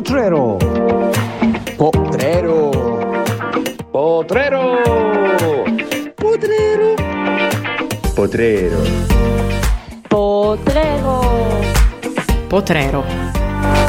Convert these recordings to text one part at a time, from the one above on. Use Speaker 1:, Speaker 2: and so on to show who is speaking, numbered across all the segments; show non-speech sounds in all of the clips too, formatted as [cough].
Speaker 1: Potrero.
Speaker 2: Potrero.
Speaker 3: Potrero.
Speaker 2: Potrero.
Speaker 3: Potrero.
Speaker 4: Potrero.
Speaker 5: Potrero.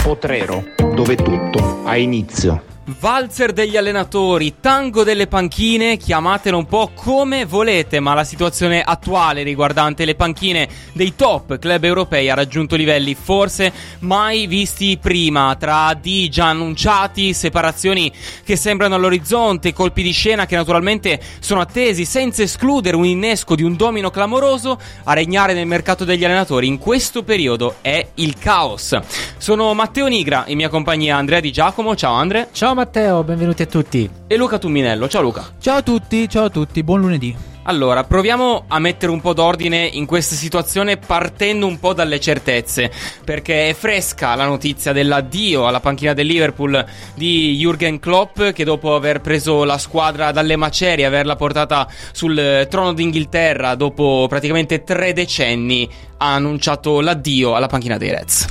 Speaker 3: Potrero, dove tutto ha inizio.
Speaker 6: Valzer degli allenatori, tango delle panchine, chiamatelo un po' come volete, ma la situazione attuale riguardante le panchine dei top club europei ha raggiunto livelli forse mai visti prima, tra addi già annunciati, separazioni che sembrano all'orizzonte, colpi di scena che naturalmente sono attesi, senza escludere un innesco di un domino clamoroso, a regnare nel mercato degli allenatori in questo periodo è il caos. Sono Matteo Nigra, in mia compagnia Andrea Di Giacomo, ciao Andre.
Speaker 7: Ciao Matteo, benvenuti a tutti.
Speaker 6: E Luca Tumminello, ciao Luca.
Speaker 8: Ciao a tutti, ciao a tutti, buon lunedì.
Speaker 6: Allora, proviamo a mettere un po' d'ordine in questa situazione partendo un po' dalle certezze, perché è fresca la notizia dell'addio alla panchina del Liverpool di Jürgen Klopp, che dopo aver preso la squadra dalle macerie, averla portata sul trono d'Inghilterra dopo praticamente tre decenni, ha annunciato l'addio alla panchina dei Reds.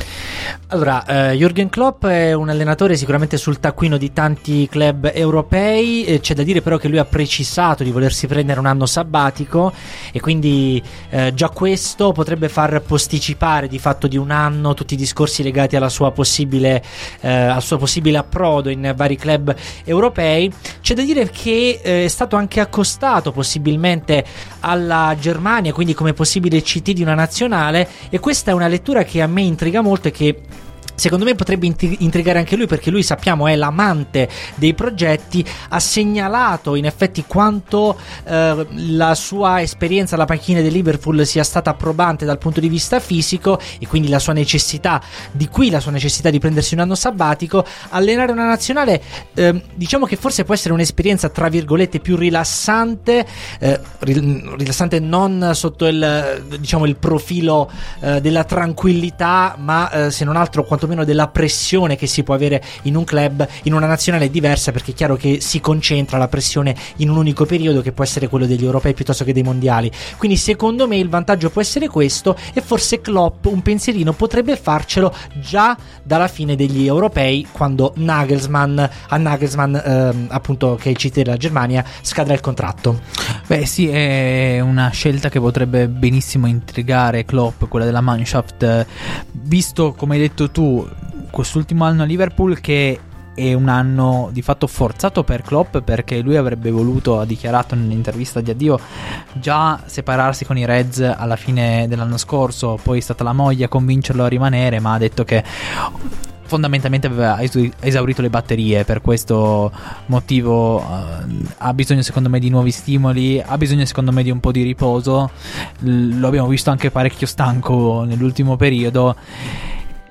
Speaker 7: Allora, eh, Jürgen Klopp è un allenatore sicuramente sul taccuino di tanti club europei, eh, c'è da dire però che lui ha precisato di volersi prendere un anno sabbatico e quindi eh, già questo potrebbe far posticipare di fatto di un anno tutti i discorsi legati alla sua possibile, eh, al suo possibile approdo in vari club europei. C'è da dire che eh, è stato anche accostato possibilmente alla Germania, quindi come possibile CT di una nazionale e questa è una lettura che a me intriga molto e che secondo me potrebbe intrigare anche lui perché lui sappiamo è l'amante dei progetti ha segnalato in effetti quanto eh, la sua esperienza alla panchina del Liverpool sia stata probante dal punto di vista fisico e quindi la sua necessità di qui la sua necessità di prendersi un anno sabbatico. Allenare una nazionale eh, diciamo che forse può essere un'esperienza tra virgolette più rilassante eh, rilassante non sotto il diciamo il profilo eh, della tranquillità ma eh, se non altro quantomeno meno della pressione che si può avere in un club, in una nazionale diversa, perché è chiaro che si concentra la pressione in un unico periodo che può essere quello degli europei piuttosto che dei mondiali. Quindi secondo me il vantaggio può essere questo e forse Klopp un pensierino potrebbe farcelo già dalla fine degli europei quando Nagelsmann, a Nagelsmann ehm, appunto che è il CT della Germania scadrà il contratto.
Speaker 8: Beh sì, è una scelta che potrebbe benissimo intrigare Klopp, quella della Mannschaft, visto come hai detto tu quest'ultimo anno a Liverpool che è un anno di fatto forzato per Klopp perché lui avrebbe voluto, ha dichiarato nell'intervista di addio, già separarsi con i Reds alla fine dell'anno scorso, poi è stata la moglie a convincerlo a rimanere, ma ha detto che fondamentalmente aveva esaurito le batterie per questo motivo uh, ha bisogno secondo me di nuovi stimoli ha bisogno secondo me di un po' di riposo L- lo abbiamo visto anche parecchio stanco nell'ultimo periodo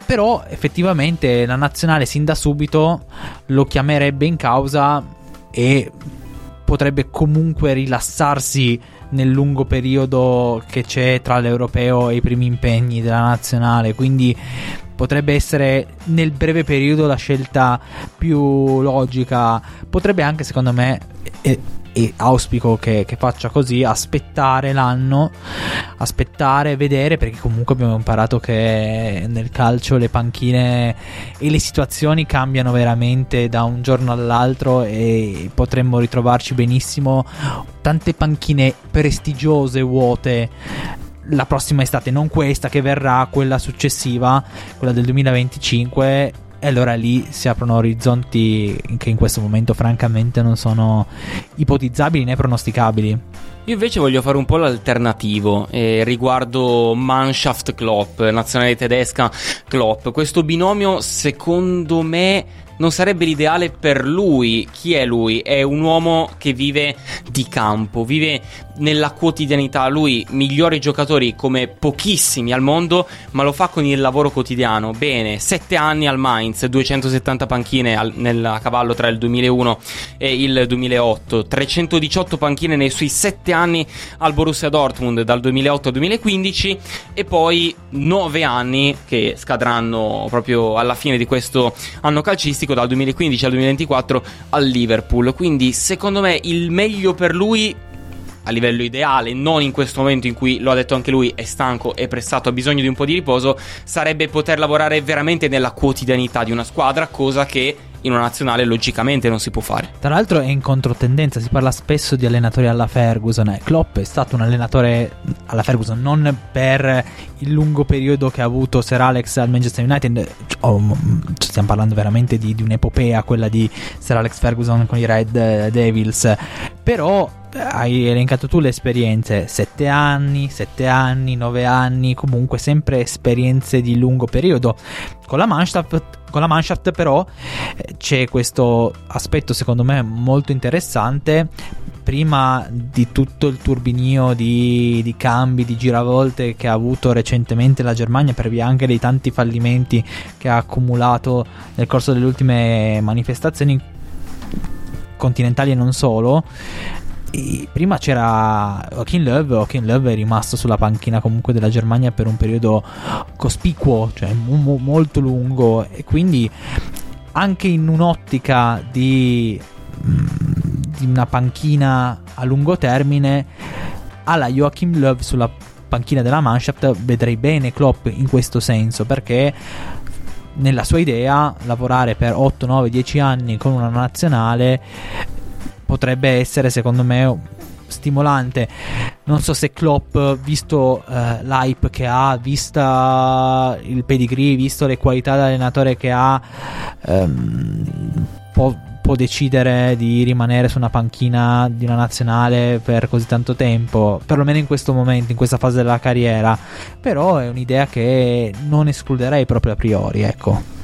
Speaker 8: però effettivamente la nazionale sin da subito lo chiamerebbe in causa e potrebbe comunque rilassarsi nel lungo periodo che c'è tra l'europeo e i primi impegni della nazionale. Quindi potrebbe essere nel breve periodo la scelta più logica. Potrebbe anche secondo me eh, e auspico che, che, faccia così, aspettare l'anno, aspettare, vedere, perché comunque abbiamo imparato che nel calcio le panchine e le situazioni cambiano veramente da un giorno all'altro e potremmo ritrovarci benissimo. Tante panchine prestigiose vuote. La prossima estate, non questa che verrà, quella successiva, quella del 2025 e allora lì si aprono orizzonti che in questo momento francamente non sono ipotizzabili né pronosticabili.
Speaker 6: Io invece voglio fare un po' l'alternativo eh, riguardo Mannschaft Klopp, nazionale tedesca Klopp. Questo binomio secondo me non sarebbe l'ideale per lui. Chi è lui? È un uomo che vive di campo, vive nella quotidianità. Lui migliora i giocatori come pochissimi al mondo, ma lo fa con il lavoro quotidiano. Bene, 7 anni al Mainz, 270 panchine al, nel cavallo tra il 2001 e il 2008, 318 panchine nei suoi 7 anni al Borussia Dortmund dal 2008 al 2015 e poi 9 anni che scadranno proprio alla fine di questo anno calcistico dal 2015 al 2024 al Liverpool. Quindi secondo me il meglio per lui a livello ideale, non in questo momento in cui lo ha detto anche lui, è stanco, è pressato, ha bisogno di un po' di riposo, sarebbe poter lavorare veramente nella quotidianità di una squadra, cosa che in una nazionale logicamente non si può fare.
Speaker 8: Tra l'altro è in controtendenza, si parla spesso di allenatori alla Ferguson. Eh, Klopp è stato un allenatore alla Ferguson non per il lungo periodo che ha avuto Sir Alex al Manchester United, oh, stiamo parlando veramente di, di, un'epopea, quella di Sir Alex Ferguson con i Red Devils, però eh, hai elencato tu le esperienze, 7 anni, 7 anni, 9 anni, comunque sempre esperienze di lungo periodo. Con la Mannschaft con la Mannschaft però eh, c'è questo aspetto secondo me molto interessante prima di tutto il turbinio di, di, cambi, di giravolte che ha avuto recentemente la Germania per via anche dei tanti fallimenti che ha accumulato nel corso delle ultime manifestazioni continentali e non solo prima c'era Joachim Löw, Joachim Löw è rimasto sulla panchina comunque della Germania per un periodo cospicuo, cioè mo- molto lungo e quindi anche in un'ottica di, mm, di una panchina a lungo termine alla Joachim Löw sulla panchina della Mannschaft vedrei bene Klopp in questo senso perché nella sua idea lavorare per 8, 9, 10 anni con una nazionale potrebbe essere secondo me stimolante. Non so se Klopp, visto uh, l'hype che ha, vista il pedigree, visto le qualità d'allenatore che ha, um, può, può, decidere di rimanere su una panchina di una nazionale per così tanto tempo, perlomeno in questo momento, in questa fase della carriera. Però è un'idea che non escluderei proprio a priori, ecco.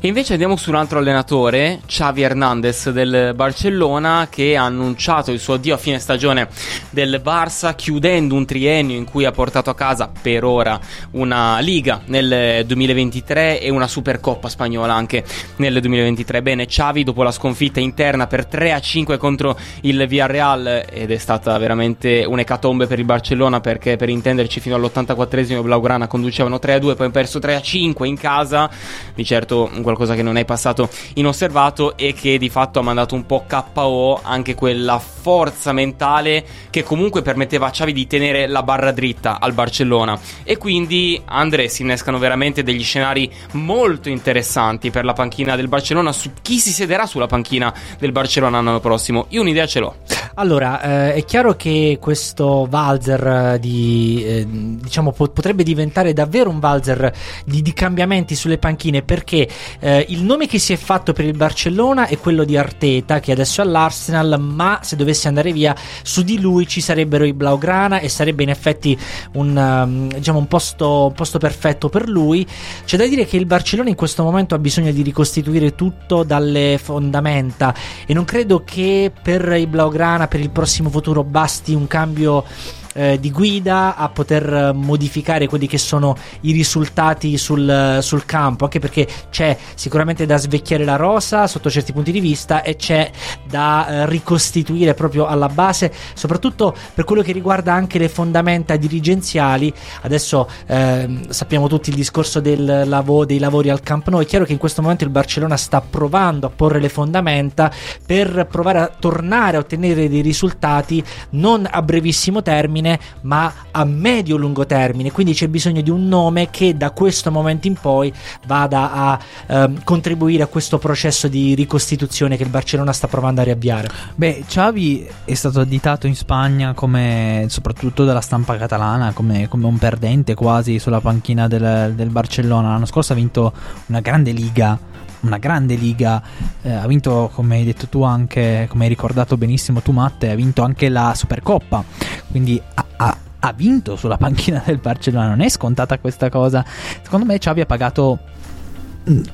Speaker 6: E invece andiamo su un altro allenatore, Xavi Hernandez del Barcellona, che ha annunciato il suo addio a fine stagione del Barça, chiudendo un triennio in cui ha portato a casa per ora una Liga nel 2023 e una Supercoppa spagnola anche nel 2023. Bene, Xavi dopo la sconfitta interna per 3-5 contro il Villarreal ed è stata veramente un'ecatombe per il Barcellona perché per intenderci fino all'84esimo Blaugrana conducevano 3-2, poi hanno perso 3-5 in casa, di certo qualcosa che non è passato inosservato e che di fatto ha mandato un po' KO anche quella forza mentale che comunque permetteva a Xavi di tenere la barra dritta al Barcellona. E quindi Andre si innescano veramente degli scenari molto interessanti per la panchina del Barcellona su chi si siederà sulla panchina del Barcellona l'anno prossimo. Io un'idea ce l'ho
Speaker 7: allora eh, è chiaro che questo valzer eh, di, eh, diciamo po- potrebbe diventare davvero un valzer di, di cambiamenti sulle panchine perché eh, il nome che si è fatto per il Barcellona è quello di Arteta, che adesso è all'Arsenal, ma se dovesse andare via, su di lui ci sarebbero i Blaugrana e sarebbe in effetti un, um, diciamo un, posto, un posto perfetto per lui. C'è da dire che il Barcellona in questo momento ha bisogno di ricostituire tutto dalle fondamenta e non credo che per i Blaugrana, per il prossimo futuro, basti un cambio eh, di guida a poter modificare quelli che sono i risultati sul, sul, campo, anche perché c'è sicuramente da svecchiare la rosa sotto certi punti di vista e c'è da eh, ricostituire proprio alla base, soprattutto per quello che riguarda anche le fondamenta dirigenziali. Adesso eh, sappiamo tutti il discorso del lavo- dei lavori al Camp Nou, è chiaro che in questo momento il Barcellona sta provando a porre le fondamenta per provare a tornare a ottenere dei risultati non a brevissimo termine termine, ma a medio-lungo termine. Quindi c'è bisogno di un nome che da questo momento in poi vada a ehm, contribuire a questo processo di ricostituzione che il Barcellona sta provando a riavviare.
Speaker 8: Beh, Xavi è stato additato in Spagna come, soprattutto dalla stampa catalana, come, come un perdente quasi sulla panchina del, del Barcellona. L'anno scorso ha vinto una grande liga una grande liga, eh, ha vinto come hai detto tu anche, come hai ricordato benissimo tu Matte, ha vinto anche la Supercoppa, quindi ha, ha, ha vinto sulla panchina del Barcellona, non è scontata questa cosa, secondo me Xavi ha pagato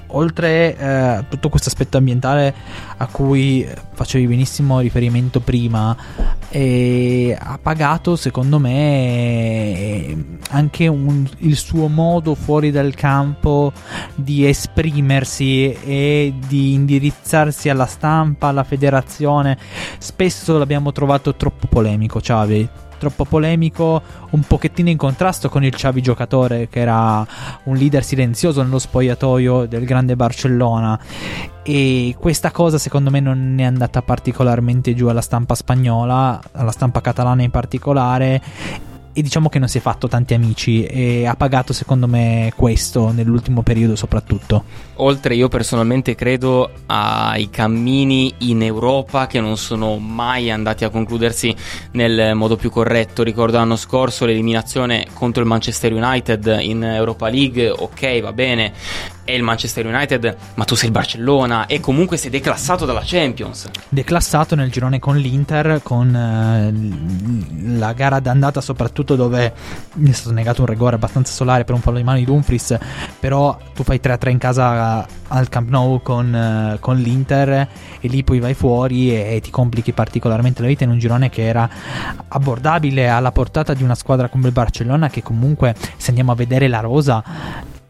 Speaker 8: oltre eh, a eh, tutto questo aspetto ambientale a cui facevi benissimo riferimento prima, eh, ha pagato secondo me anche un, il suo modo fuori dal campo di esprimersi e di indirizzarsi alla stampa, alla federazione. Spesso l'abbiamo trovato troppo polemico, Xavi troppo polemico, un pochettino in contrasto con il Xavi giocatore che era un leader silenzioso nello spogliatoio del grande Barcellona. E questa cosa secondo me non è andata particolarmente giù alla stampa spagnola, alla stampa catalana in particolare e diciamo che non si è fatto tanti amici e ha pagato secondo me questo nell'ultimo periodo soprattutto.
Speaker 6: Oltre io personalmente credo ai cammini in Europa che non sono mai andati a concludersi nel modo più corretto. Ricordo l'anno scorso l'eliminazione contro il Manchester United in Europa League, ok va bene, è il Manchester United, ma tu sei il Barcellona e comunque sei declassato dalla Champions.
Speaker 8: Declassato nel girone con l'Inter, con eh, la gara d'andata soprattutto dove mi è stato negato un rigore abbastanza solare per un fallo di mano di Dumfries, però tu fai 3-3 in casa al Camp Nou con, eh, con l'Inter e lì poi vai fuori e, e ti complichi particolarmente la vita in un girone che era abbordabile alla portata di una squadra come il Barcellona che comunque se andiamo a vedere la rosa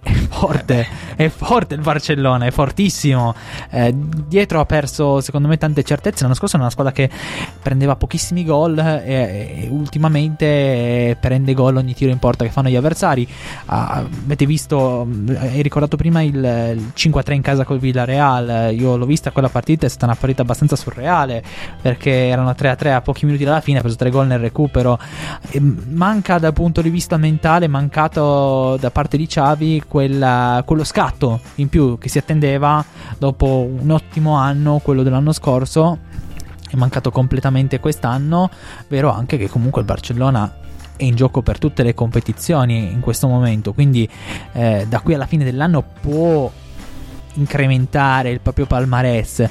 Speaker 8: è forte, è forte il Barcellona, è fortissimo. Eh, dietro ha perso, secondo me, tante certezze. L'anno scorso era una squadra che prendeva pochissimi gol e, e ultimamente prende gol ogni tiro in porta che fanno gli avversari. Ah, avete visto, hai ricordato prima il, il 5-3 in casa col Villarreal. Io l'ho vista quella partita, è stata una partita abbastanza surreale perché erano 3-3 a pochi minuti dalla fine, ha preso tre gol nel recupero. E manca dal punto di vista mentale, mancato da parte di Xavi quella, quello scatto in più che si attendeva dopo un ottimo anno, quello dell'anno scorso. È mancato completamente quest'anno, vero anche che comunque il Barcellona è in gioco per tutte le competizioni in questo momento, quindi eh, da qui alla fine dell'anno può incrementare il proprio palmarès.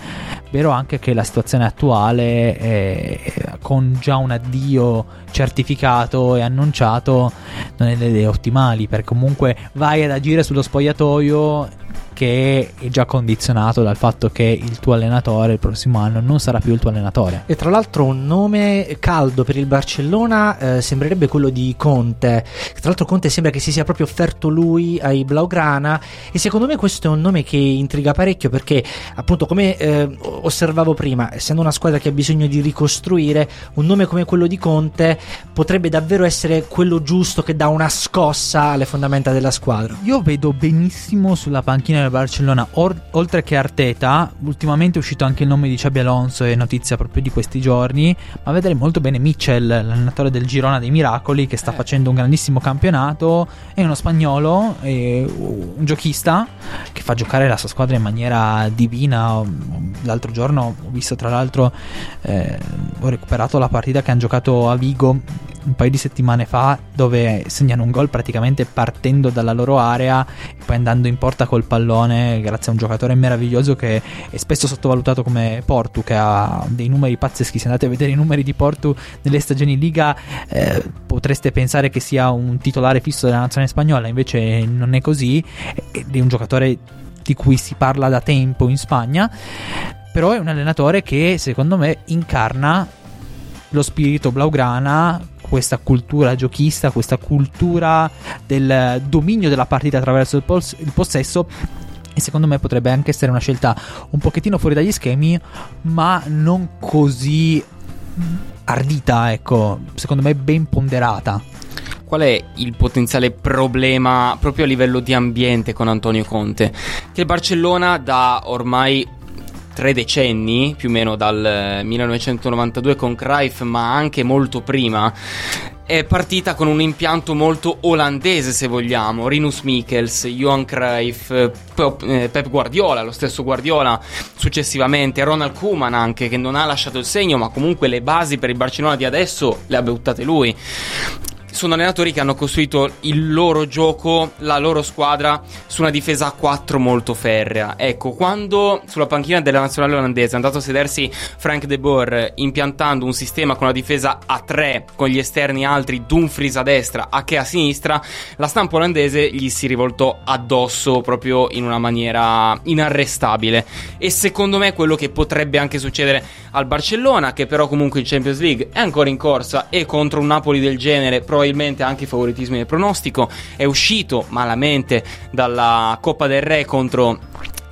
Speaker 8: Vero anche che la situazione attuale, è, con già un addio certificato e annunciato, non è delle ottimali, perché comunque vai ad agire sullo spogliatoio che è già condizionato dal fatto che il tuo allenatore il prossimo anno non sarà più il tuo allenatore.
Speaker 7: E tra l'altro un nome caldo per il Barcellona eh, sembrerebbe quello di Conte. Tra l'altro Conte sembra che si sia proprio offerto lui ai Blaugrana e secondo me questo è un nome che intriga parecchio perché appunto come eh, osservavo prima, essendo una squadra che ha bisogno di ricostruire, un nome come quello di Conte potrebbe davvero essere quello giusto che dà una scossa alle fondamenta della squadra.
Speaker 8: Io vedo benissimo sulla panchina del Barcellona, or- oltre che Arteta, ultimamente è uscito anche il nome di Xabi Alonso, è notizia proprio di questi giorni, ma vedere molto bene Mitchell, l'allenatore del Girona dei Miracoli, che sta
Speaker 7: Eh.
Speaker 8: facendo un grandissimo campionato, è uno spagnolo, è un giochista che fa giocare la sua squadra in maniera divina. L'altro giorno ho visto tra l'altro, eh, ho recuperato la partita che hanno giocato a Vigo un paio di settimane fa dove segnano un gol praticamente partendo dalla loro area e poi andando in porta col pallone grazie a un giocatore meraviglioso che è spesso sottovalutato come Portu che ha dei numeri pazzeschi se andate a vedere i numeri di Portu nelle stagioni Liga eh, potreste pensare che sia un titolare fisso della nazionale spagnola invece non è così ed è un giocatore di cui si parla da tempo in Spagna però è un allenatore che secondo me incarna lo spirito blaugrana, questa cultura giochista, questa cultura del dominio della partita attraverso il, pos- il possesso. E secondo me potrebbe anche essere una scelta un pochettino fuori dagli schemi, ma non così ardita, ecco, secondo me ben ponderata.
Speaker 6: Qual è il potenziale problema proprio a livello di ambiente con Antonio Conte? Che il Barcellona da ormai tre decenni, più o meno dal 1992 con Cruyff, ma anche molto prima, è partita con un impianto molto olandese, se vogliamo. Rinus Michels, Johan Cruyff, Pep eh, Pep Guardiola, lo stesso Guardiola, successivamente Ronald Koeman anche, che non ha lasciato il segno, ma comunque le basi per il Barcellona di adesso le ha buttate lui sono allenatori che hanno costruito il loro gioco, la loro squadra su una difesa a 4 molto ferrea. Ecco, quando sulla panchina della nazionale olandese è andato a sedersi Frank de Boer impiantando un sistema con una difesa a 3 con gli esterni altri, Dumfries a destra, Ake a sinistra, la stampa olandese gli si rivoltò addosso proprio in una maniera inarrestabile. E secondo me quello che potrebbe anche succedere al Barcellona, che però comunque in Champions League è ancora in corsa e contro un Napoli del genere probabilmente anche i favoritismi del pronostico, è uscito malamente dalla Coppa del Re contro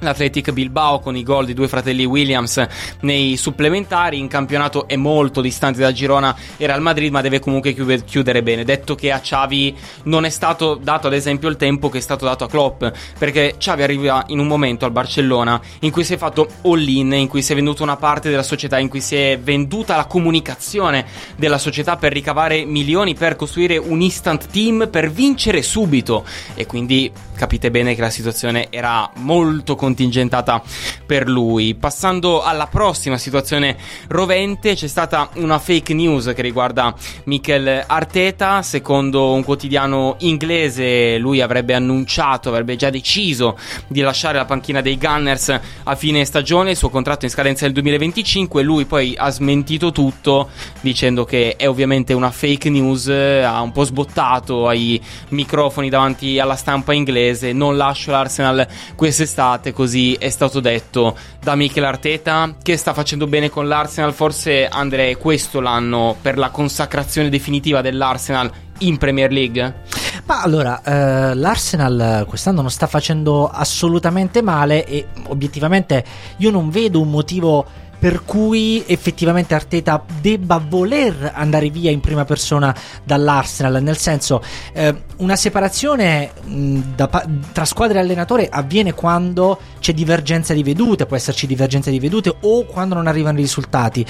Speaker 6: l'Athletic Bilbao con i gol di due fratelli Williams nei supplementari. In campionato è molto distante da Girona e Real Madrid, ma deve comunque chiudere bene. Detto che a Xavi non è stato dato ad esempio il tempo che è stato dato a Klopp, perché Xavi arriva in un momento al Barcellona in cui si è fatto all-in, in cui si è venduta una parte della società, in cui si è venduta la comunicazione della società per ricavare milioni, per costruire un instant team, per vincere subito. E quindi capite bene che la situazione era molto contingentata per lui. Passando alla prossima situazione rovente, c'è stata una fake news che riguarda Mikel Arteta. Secondo un quotidiano inglese, lui avrebbe annunciato, avrebbe già deciso di lasciare la panchina dei Gunners a fine stagione. Il suo contratto in scadenza nel 2025. Lui poi ha smentito tutto dicendo che è ovviamente una fake news. Ha un po' sbottato ai microfoni davanti alla stampa inglese, non lascio l'Arsenal quest'estate, così è stato detto da Mikel Arteta, che sta facendo bene con l'Arsenal, forse Andrea questo l'anno per la consacrazione definitiva dell'Arsenal in Premier League?
Speaker 7: Ma allora, eh, l'Arsenal quest'anno non sta facendo assolutamente male e obiettivamente io non vedo un motivo per cui effettivamente Arteta debba voler andare via in prima persona dall'Arsenal, nel senso eh, una separazione mh, da, tra squadra e allenatore avviene quando c'è divergenza di vedute, può esserci divergenza di vedute o quando non arrivano i risultati.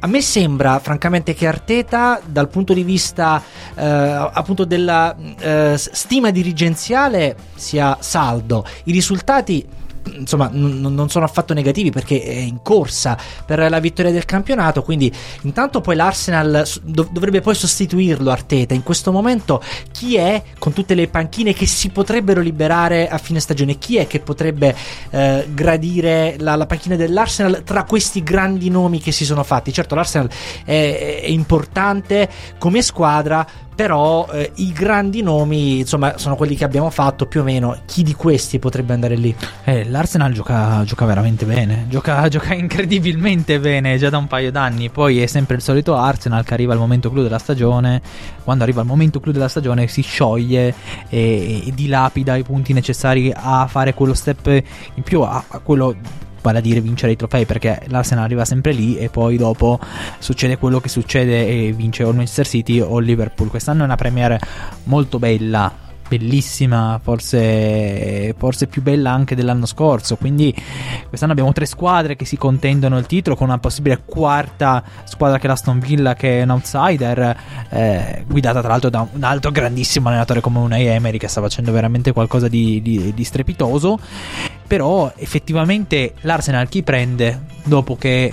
Speaker 7: A me sembra francamente che Arteta dal punto di vista eh, appunto della eh, stima dirigenziale sia saldo, i risultati insomma n- non sono affatto negativi perché è in corsa per la vittoria del campionato quindi intanto poi l'Arsenal dov- dovrebbe poi sostituirlo Arteta. In questo momento chi è con tutte le panchine che si potrebbero liberare a fine stagione chi è che potrebbe eh, gradire la-, la, panchina dell'Arsenal tra questi grandi nomi che si sono fatti? Certo l'Arsenal è, è importante come squadra però eh, i grandi nomi insomma sono quelli che abbiamo fatto più o meno. Chi di questi potrebbe andare lì?
Speaker 8: Eh, l'Arsenal gioca, gioca, veramente bene. Gioca, [laughs] gioca, incredibilmente bene già da un paio d'anni. Poi è sempre il solito Arsenal che arriva al momento clou della stagione. Quando arriva il momento clou della stagione si scioglie e, e dilapida i punti necessari a fare quello step in più a, a quello vale a dire vincere i trofei perché l'Arsenal arriva sempre lì e poi dopo succede quello che succede e vince o il Manchester City o il Liverpool. Quest'anno è una premiere molto bella bellissima, forse, forse, più bella anche dell'anno scorso. Quindi quest'anno abbiamo tre squadre che si contendono il titolo con una possibile quarta squadra che è l'Aston Villa che è un outsider, eh, guidata tra l'altro da un altro grandissimo allenatore come Unai Emery che sta facendo veramente qualcosa di, di, di strepitoso. Però effettivamente l'Arsenal chi prende dopo che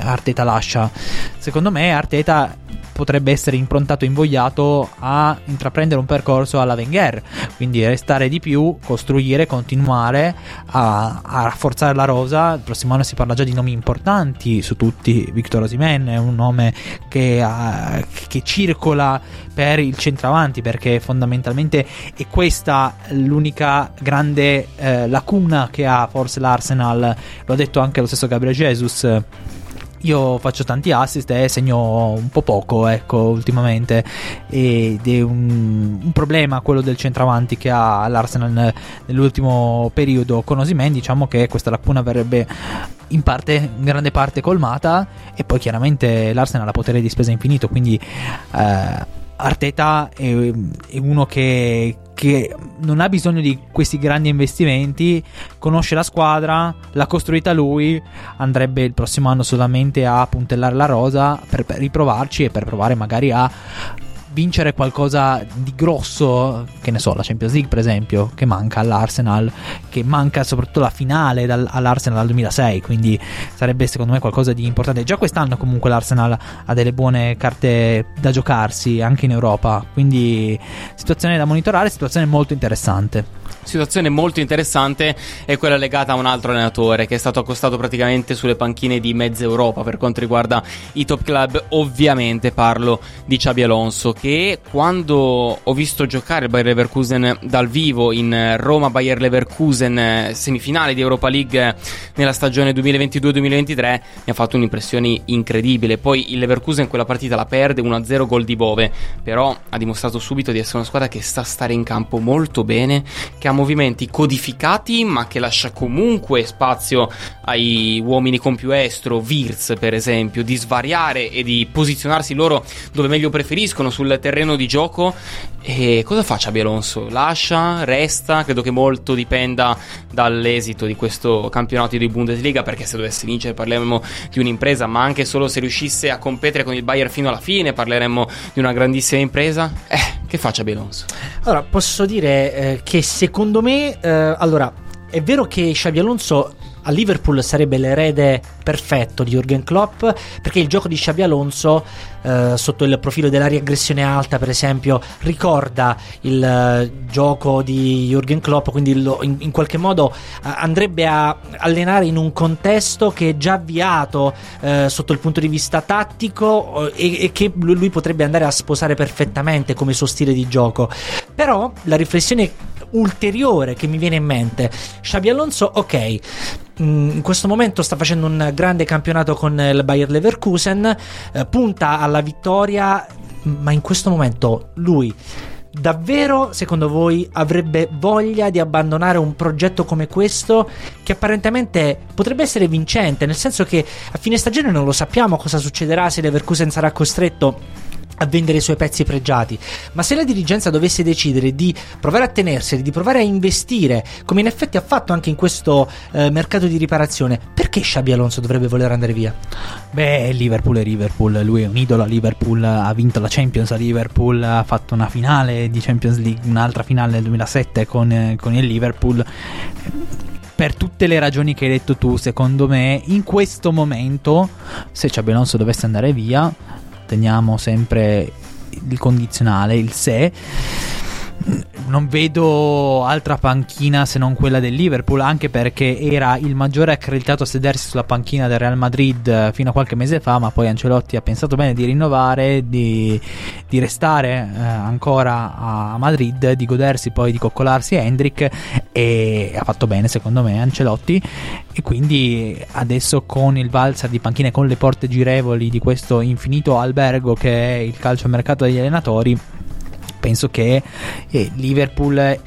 Speaker 8: Arteta lascia? Secondo me Arteta potrebbe essere improntato e invogliato a intraprendere un percorso alla Wenger, quindi restare di più, costruire, continuare a, a rafforzare la rosa. Il prossimo anno si parla già di nomi importanti su tutti. Victor Osimen è un nome che, uh, che circola per il centravanti perché fondamentalmente è questa l'unica grande eh, lacuna che ha forse l'Arsenal. Lo ha detto anche lo stesso Gabriel Jesus io faccio tanti assist e segno un po' poco, ecco, ultimamente. Ed è un, un problema quello del centravanti che ha l'Arsenal nell'ultimo periodo con Osimen. Diciamo che questa lacuna verrebbe in parte, in grande parte colmata. E poi chiaramente l'Arsenal ha potere di spesa infinito, quindi. Eh, Arteta è, è uno che, che non ha bisogno di questi grandi investimenti, conosce la squadra, l'ha costruita lui, andrebbe il prossimo anno solamente a puntellare la rosa per, per riprovarci e per provare magari a vincere qualcosa di grosso, che ne so, la Champions League per esempio, che manca all'Arsenal, che manca soprattutto la finale dal, all'Arsenal dal 2006, quindi sarebbe secondo me qualcosa di importante. Già quest'anno comunque l'Arsenal ha delle buone carte da giocarsi anche in Europa, quindi situazione da monitorare, situazione molto interessante
Speaker 6: situazione molto interessante è quella legata a un altro allenatore che è stato accostato praticamente sulle panchine di mezza Europa per quanto riguarda i top club. Ovviamente parlo di Xabi Alonso che quando ho visto giocare il Bayer Leverkusen dal vivo in Roma Bayer Leverkusen semifinale di Europa League nella stagione 2022-2023 mi ha fatto un'impressione incredibile. Poi il Leverkusen quella partita la perde 1-0 gol di Bove, però ha dimostrato subito di essere una squadra che sa stare in campo molto bene, che ha movimenti codificati ma che lascia comunque spazio ai uomini con più estro, Virz per esempio, di svariare e di posizionarsi loro dove meglio preferiscono sul terreno di gioco. E cosa fa Xabi Alonso? Lascia? Resta? Credo che molto dipenda dall'esito di questo campionato di Bundesliga perché se dovesse vincere parleremo di un'impresa ma anche solo se riuscisse a competere con il Bayern fino alla fine parleremmo di una grandissima impresa. Eh, che faccia Alonso?
Speaker 7: Allora, posso dire eh, che secondo me, eh, allora, è vero che Xabi Alonso a Liverpool sarebbe l'erede perfetto di Jürgen Klopp perché il gioco di Xabi Alonso eh, sotto il profilo della riaggressione alta per esempio ricorda il eh, gioco di Jürgen Klopp quindi lo, in, in, qualche modo eh, andrebbe a allenare in un contesto che è già avviato eh, sotto il punto di vista tattico e, e che lui, lui potrebbe andare a sposare perfettamente come suo stile di gioco. Però la riflessione ulteriore che mi viene in mente. Xabi Alonso, ok, mm, in questo momento sta facendo un grande campionato con il Bayer Leverkusen, eh, punta alla vittoria, ma in questo momento lui davvero, secondo voi, avrebbe voglia di abbandonare un progetto come questo che apparentemente potrebbe essere vincente, nel senso che a fine stagione non lo sappiamo cosa succederà se Leverkusen sarà costretto a vendere i suoi pezzi pregiati. Ma se la dirigenza dovesse decidere di provare a tenerseli, di provare a investire, come in effetti ha fatto anche in questo eh, mercato di riparazione, perché Xabi Alonso dovrebbe voler andare via?
Speaker 8: Beh, Liverpool è Liverpool, lui è un idolo a Liverpool, ha vinto la Champions a Liverpool, ha fatto una finale di Champions League, un'altra finale nel 2007 con, eh, con il Liverpool per tutte le ragioni che hai detto tu, secondo me, in questo momento, se Xabi Alonso dovesse andare via, teniamo sempre il condizionale, il se non vedo altra panchina se non quella del Liverpool, anche perché era il maggiore accreditato a sedersi sulla panchina del Real Madrid eh, fino a qualche mese fa, ma poi Ancelotti ha pensato bene di rinnovare, di, di restare eh, ancora a Madrid, di godersi poi di coccolarsi Hendrik e ha fatto bene secondo me Ancelotti. E quindi adesso con il valzer di panchine con le porte girevoli di questo infinito albergo che è il calciomercato degli allenatori penso che eh, Liverpool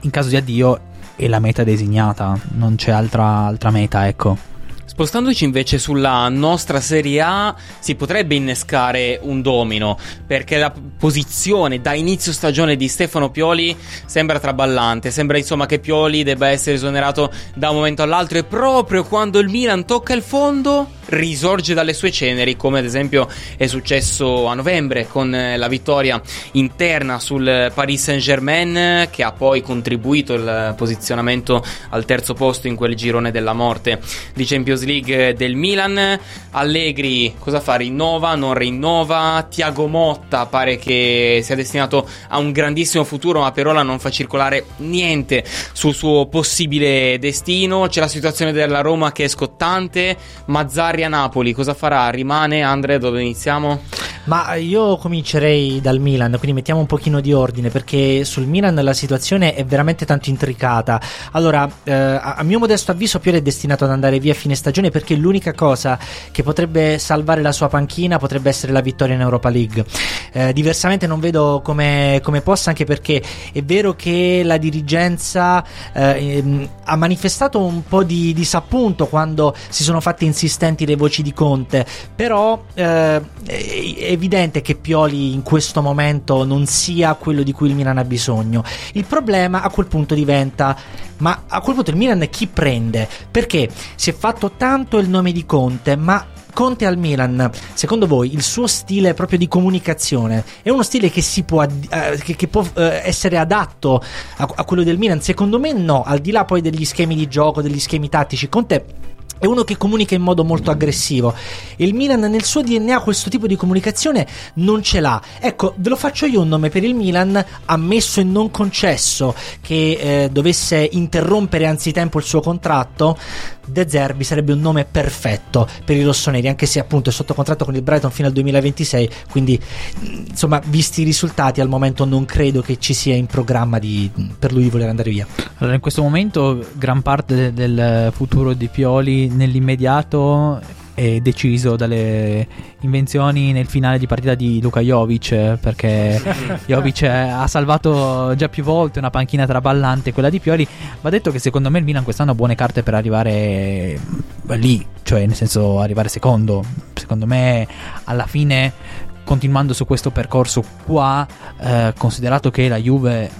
Speaker 8: in caso di addio è la meta designata, non c'è altra, altra meta, ecco.
Speaker 6: Spostandoci invece sulla nostra Serie A si potrebbe innescare un domino perché la posizione da inizio stagione di Stefano Pioli sembra traballante, sembra insomma che Pioli debba essere esonerato da un momento all'altro e proprio quando il Milan tocca il fondo risorge dalle sue ceneri, come ad esempio è successo a novembre con eh, la vittoria interna sul Paris Saint-Germain, che ha poi contribuito al posizionamento al terzo posto in quel girone della morte di Champions League del Milan. Allegri cosa fa? Rinnova, non rinnova. Tiago Motta pare che sia destinato a un grandissimo futuro, ma per ora non fa circolare niente sul suo possibile destino. C'è la situazione della Roma che è scottante. Mazzari Bari a Napoli, cosa farà? Rimane Andre dove iniziamo?
Speaker 7: Ma io comincerei dal Milan, quindi mettiamo un pochino di ordine perché sul Milan la situazione è veramente tanto intricata. Allora, eh, a mio modesto avviso Piero è destinato ad andare via a fine stagione perché l'unica cosa che potrebbe salvare la sua panchina potrebbe essere la vittoria in Europa League. Eh, diversamente non vedo come, come, possa, anche perché è vero che la dirigenza eh, ehm, ha manifestato un po' di disappunto quando si sono fatte insistenti le voci di Conte, però eh, è evidente che Pioli in questo momento non sia quello di cui il Milan ha bisogno. Il problema a quel punto diventa ma a quel punto il Milan chi prende? Perché si è fatto tanto il nome di Conte, ma Conte al Milan, secondo voi il suo stile proprio di comunicazione è uno stile che, può, eh, che, che può eh, essere adatto a, a quello del Milan? Secondo me no, al di là poi degli schemi di gioco, degli schemi tattici. Conte è uno che comunica in modo molto aggressivo. Il Milan nel suo DNA questo tipo di comunicazione non ce l'ha. Ecco, ve lo faccio io un nome per il Milan, ammesso e non concesso che eh, dovesse interrompere anzitempo il suo contratto. De Zerbi sarebbe un nome perfetto per i rossoneri, anche se appunto è sotto contratto con il Brighton fino al 2026. Quindi, insomma, visti i risultati, al momento non credo che ci sia in programma di, per lui di voler andare via.
Speaker 8: Allora, in questo momento, gran parte del futuro di Pioli nell'immediato è deciso dalle invenzioni nel finale di partita di Luka Jovic perché [laughs] Jovic ha salvato già più volte una panchina traballante quella di Pioli. Va detto che secondo me il Milan quest'anno ha buone carte per arrivare lì cioè nel senso arrivare secondo. Secondo me alla fine continuando su questo percorso qua eh, considerato che la Juve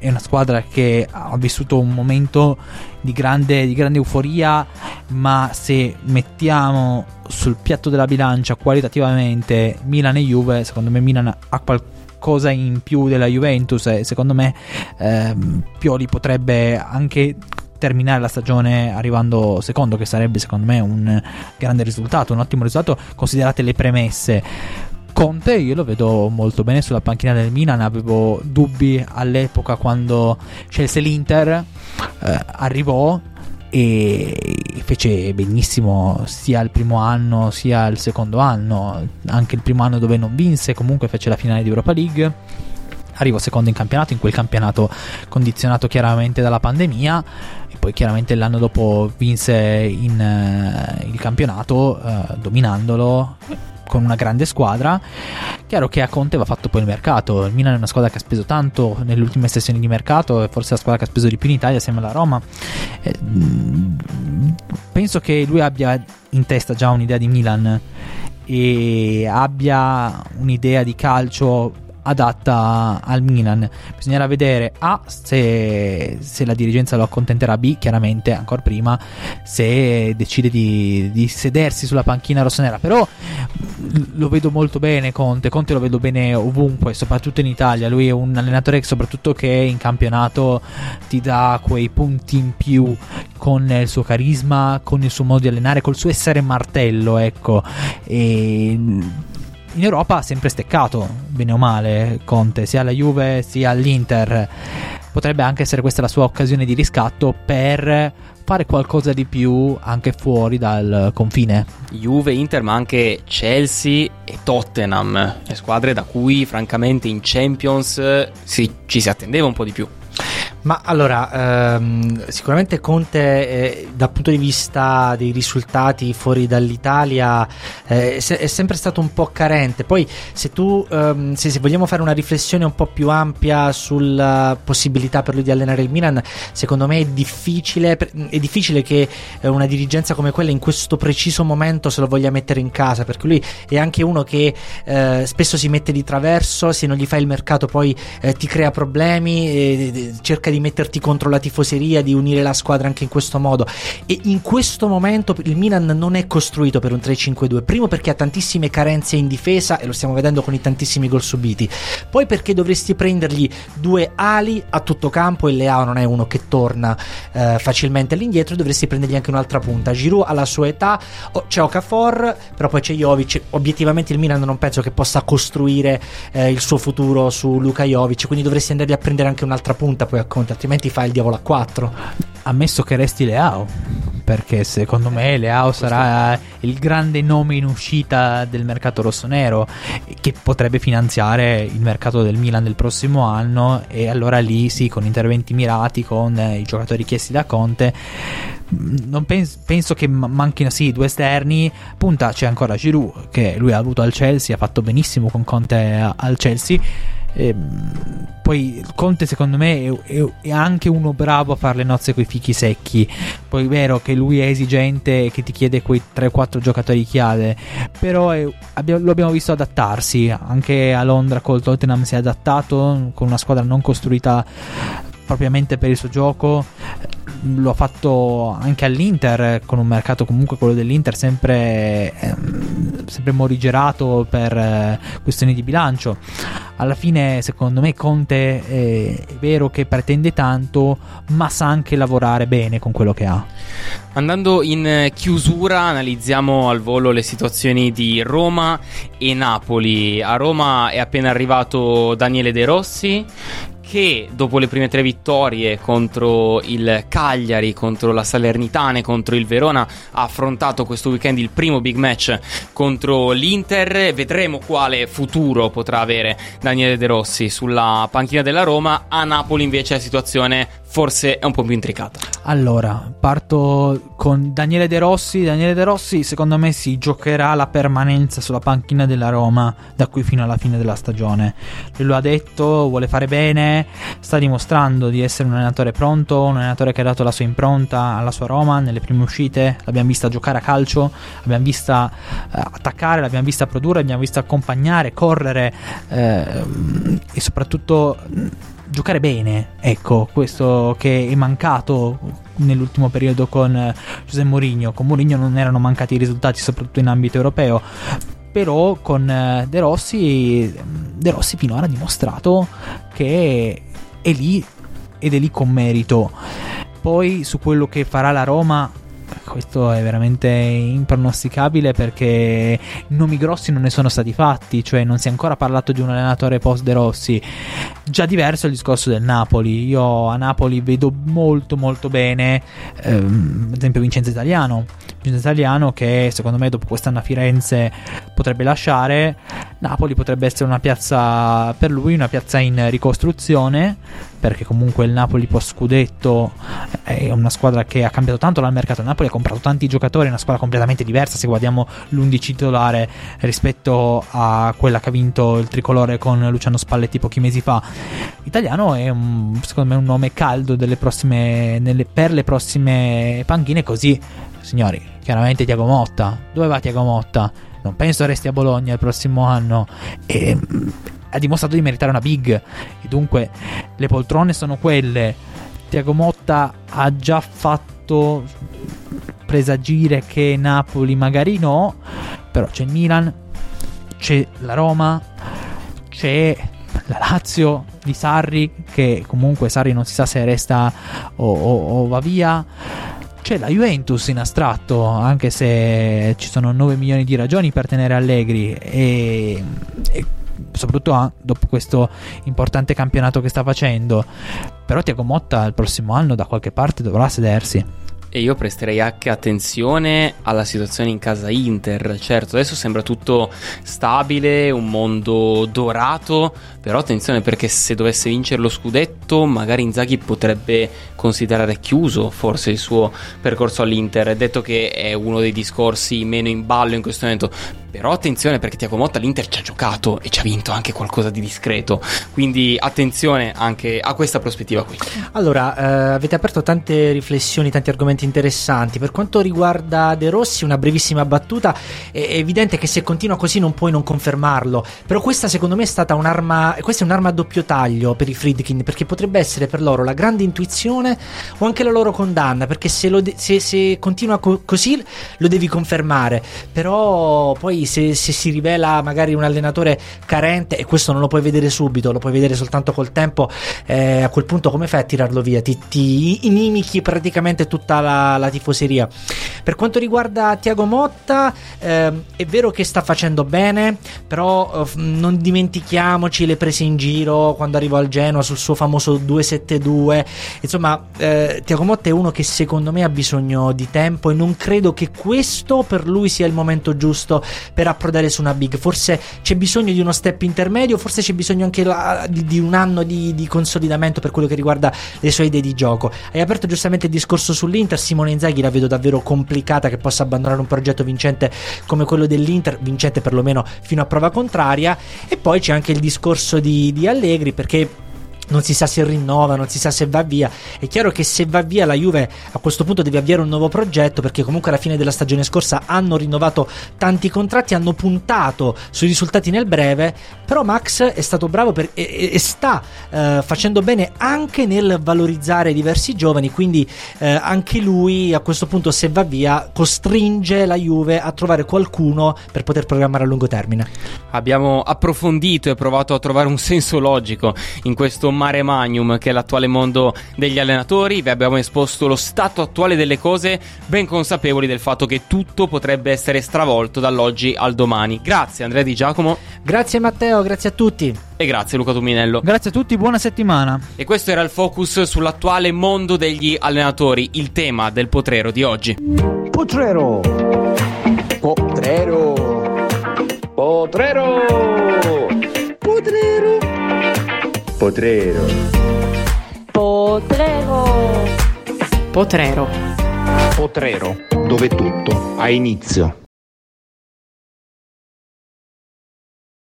Speaker 8: è una squadra che ha vissuto un momento di grande, di grande euforia, ma se mettiamo sul piatto della bilancia qualitativamente Milan e Juve, secondo me Milan ha qualcosa in più della Juventus e secondo me ehm, Pioli potrebbe anche terminare la stagione arrivando secondo, che sarebbe secondo me un grande risultato, un ottimo risultato considerate le premesse. Conte io lo vedo molto bene sulla panchina del Milan, avevo dubbi all'epoca quando scelse l'Inter, eh, arrivò e fece benissimo sia il primo anno sia il secondo anno, anche il primo anno dove non vinse, comunque fece la finale di Europa League. Arrivò secondo in campionato, in quel campionato condizionato chiaramente dalla pandemia poi chiaramente l'anno dopo vinse in, uh, il campionato uh, dominandolo con una grande squadra. Chiaro che a Conte va fatto poi il mercato. Il Milan è una squadra che ha speso tanto nelle ultime sessioni di mercato, è forse la squadra che ha speso di più in Italia assieme alla Roma. Eh, penso che lui abbia in testa già un'idea di Milan e abbia un'idea di calcio adatta al Milan. Bisognerà vedere A se, se, la dirigenza lo accontenterà, B chiaramente ancora prima se decide di, di, sedersi sulla panchina rossonera. Però lo vedo molto bene Conte, Conte lo vedo bene ovunque, soprattutto in Italia. Lui è un allenatore che soprattutto che in campionato ti dà quei punti in più con il suo carisma, con il suo modo di allenare, col suo essere martello, ecco. E in Europa ha sempre steccato, bene o male, Conte, sia alla Juve sia all'Inter. Potrebbe anche essere questa la sua occasione di riscatto per fare qualcosa di più anche fuori dal confine.
Speaker 6: Juve, Inter, ma anche Chelsea e Tottenham, le squadre da cui francamente in Champions si, ci si attendeva un po' di più.
Speaker 7: Ma allora, ehm, sicuramente Conte eh, dal punto di vista dei risultati fuori dall'Italia eh, è sempre stato un po' carente. Poi se tu, ehm, se, se, vogliamo fare una riflessione un po' più ampia sulla possibilità per lui di allenare il Milan, secondo me è difficile, è difficile che eh, una dirigenza come quella in questo preciso momento se lo voglia mettere in casa, perché lui è anche uno che eh, spesso si mette di traverso, se non gli fai il mercato poi eh, ti crea problemi, cerca di metterti contro la tifoseria, di unire la squadra anche in questo modo. E in questo momento il Milan non è costruito per un 3-5-2. Primo perché ha tantissime carenze in difesa e lo stiamo vedendo con i tantissimi gol subiti. Poi perché dovresti prendergli due ali a tutto campo e Leao non è uno che torna eh, facilmente all'indietro, dovresti prendergli anche un'altra punta. Giroud alla sua età, oh, c'è Okafor, però poi c'è Jovic. Obiettivamente il Milan non penso che possa costruire eh, il suo futuro su Luka Jovic, quindi dovresti andare a prendere anche un'altra punta poi a conto, altrimenti fai il diavolo a 4.
Speaker 8: Ammesso che resti Leao, perché secondo me Leao sarà il grande nome in uscita del mercato rossonero che potrebbe finanziare il mercato del Milan del prossimo anno e allora lì sì, con interventi mirati, con i giocatori chiesti da Conte non penso, penso che manchino sì due esterni punta c'è ancora Giroud che lui ha avuto al Chelsea ha fatto benissimo con Conte al Chelsea e, ehm, poi Conte secondo me è, è, anche uno bravo a fare le nozze con i fichi secchi. Poi è vero che lui è esigente e che ti chiede quei 3-4 giocatori chiave, però è, abbiamo, lo abbiamo visto adattarsi. Anche a Londra col Tottenham si è adattato con una squadra non costruita propriamente per il suo gioco lo ha fatto anche all'Inter con un mercato comunque quello dell'Inter sempre, eh, sempre morigerato per eh, questioni di bilancio. Alla fine secondo me Conte è, è vero che pretende tanto ma sa anche lavorare bene con quello che ha.
Speaker 6: Andando in chiusura analizziamo al volo le situazioni di Roma e Napoli. A Roma è appena arrivato Daniele De Rossi che dopo le prime tre vittorie contro il Cagliari, contro la Salernitana e contro il Verona ha affrontato questo weekend il primo big match contro l'Inter. Vedremo quale futuro potrà avere Daniele De Rossi sulla panchina della Roma. A Napoli invece la situazione forse è un po' più intricata.
Speaker 8: Allora, parto con Daniele De Rossi. Daniele De Rossi, secondo me, si giocherà la permanenza sulla panchina della Roma da qui fino alla fine della stagione. Lui lo ha detto, vuole fare bene, sta dimostrando di essere un allenatore pronto, un allenatore che ha dato la sua impronta alla sua Roma nelle prime uscite. L'abbiamo vista giocare a calcio, l'abbiamo vista eh, attaccare, l'abbiamo vista produrre, l'abbiamo vista accompagnare, correre eh, e soprattutto giocare bene, ecco, questo che è mancato nell'ultimo periodo con eh, José Mourinho. Con Mourinho non erano mancati i risultati, soprattutto in ambito europeo. Però con eh, De Rossi, De Rossi finora ha dimostrato che è lì ed è lì con merito. Poi su quello che farà la Roma questo è veramente impronosticabile perché nomi grossi non ne sono stati fatti, cioè non si è ancora parlato di un allenatore post De Rossi. Già diverso il discorso del Napoli. Io a Napoli vedo molto molto bene, ehm, ad esempio Vincenzo Italiano. Vincenzo Italiano che secondo me dopo quest'anno a Firenze potrebbe lasciare. Napoli potrebbe essere una piazza per lui, una piazza in ricostruzione perché comunque il Napoli post scudetto è una squadra che ha cambiato tanto dal mercato. Il Napoli ha comprato tanti giocatori, è una squadra completamente diversa se guardiamo l'11 titolare rispetto a quella che ha vinto il tricolore con Luciano Spalletti pochi mesi fa. Italiano è un, secondo me un nome caldo prossime, nelle, per le prossime panchine così, signori, chiaramente Tiago Motta. Dove va Tiago Motta? Non penso resti a Bologna il prossimo anno. E ha dimostrato di meritare una big. E dunque le poltrone sono quelle. Tiago Motta ha già fatto presagire che Napoli magari no, però c'è il Milan, c'è la Roma, c'è la Lazio di Sarri, che comunque Sarri non si sa se resta o, o, o va via. C'è la Juventus in astratto, anche se ci sono 9 milioni di ragioni per tenere Allegri. E, e soprattutto dopo questo importante campionato che sta facendo. Però Tiago Motta il prossimo anno da qualche parte dovrà sedersi.
Speaker 6: E io presterei anche attenzione alla situazione in casa Inter. Certo, adesso sembra tutto stabile, un mondo dorato, però attenzione perché se dovesse vincere lo scudetto, magari Inzaghi potrebbe considerare chiuso forse il suo percorso all'Inter. Detto che è uno dei discorsi meno in ballo in questo momento, però attenzione perché Tiago Motta l'Inter ci ha giocato e ci ha vinto anche qualcosa di discreto. Quindi attenzione anche a questa prospettiva qui.
Speaker 7: Allora, eh, avete aperto tante riflessioni, tanti argomenti interessanti. Per quanto riguarda De Rossi, una brevissima battuta. È evidente che se continua così non puoi non confermarlo. Però questa secondo me è stata un'arma. Questa è un'arma a doppio taglio per i Friedkin. Perché potrebbe essere per loro la grande intuizione o anche la loro condanna. Perché se, de- se, se continua co- così lo devi confermare. Però poi se, se, si rivela magari un allenatore carente e questo non lo puoi vedere subito, lo puoi vedere soltanto col tempo, eh, a quel punto come fai a tirarlo via? Ti, ti inimichi praticamente tutta la, la, tifoseria. Per quanto riguarda Tiago Motta, eh, è vero che sta facendo bene, però eh, non dimentichiamoci le prese in giro quando arrivò al Genoa sul suo famoso 272. Insomma, eh, Tiago Motta è uno che secondo me ha bisogno di tempo e non credo che questo per lui sia il momento giusto per approdare su una big. Forse c'è bisogno di uno step intermedio, forse c'è bisogno anche la, di, di, un anno di, di, consolidamento per quello che riguarda le sue idee di gioco. Hai aperto giustamente il discorso sull'Inter, Simone Inzaghi la vedo davvero complicata che possa abbandonare un progetto vincente come quello dell'Inter, vincente perlomeno fino a prova contraria. E poi c'è anche il discorso di, di Allegri perché non si sa se rinnova, non si sa se va via. È chiaro che se va via la Juve a questo punto deve avviare un nuovo progetto perché comunque alla fine della stagione scorsa hanno rinnovato tanti contratti, hanno puntato sui risultati nel breve, però Max è stato bravo per, e, e, sta eh, facendo bene anche nel valorizzare diversi giovani, quindi eh, anche lui a questo punto se va via costringe la Juve a trovare qualcuno per poter programmare a lungo termine.
Speaker 6: Abbiamo approfondito e provato a trovare un senso logico in questo mare magnum che è l'attuale mondo degli allenatori. Vi abbiamo esposto lo stato attuale delle cose, ben consapevoli del fatto che tutto potrebbe essere stravolto dall'oggi al domani. Grazie Andrea Di Giacomo.
Speaker 7: Grazie Matteo, grazie a tutti.
Speaker 6: E grazie Luca Tuminello.
Speaker 8: Grazie a tutti, buona settimana.
Speaker 6: E questo era il focus sull'attuale mondo degli allenatori, il tema del potrero di oggi.
Speaker 2: Potrero. Potrero. Potrero. Potrero.
Speaker 3: Potrero.
Speaker 1: Potrero.
Speaker 5: Potrero.
Speaker 6: Potrero.
Speaker 3: Potrero, dove tutto ha inizio.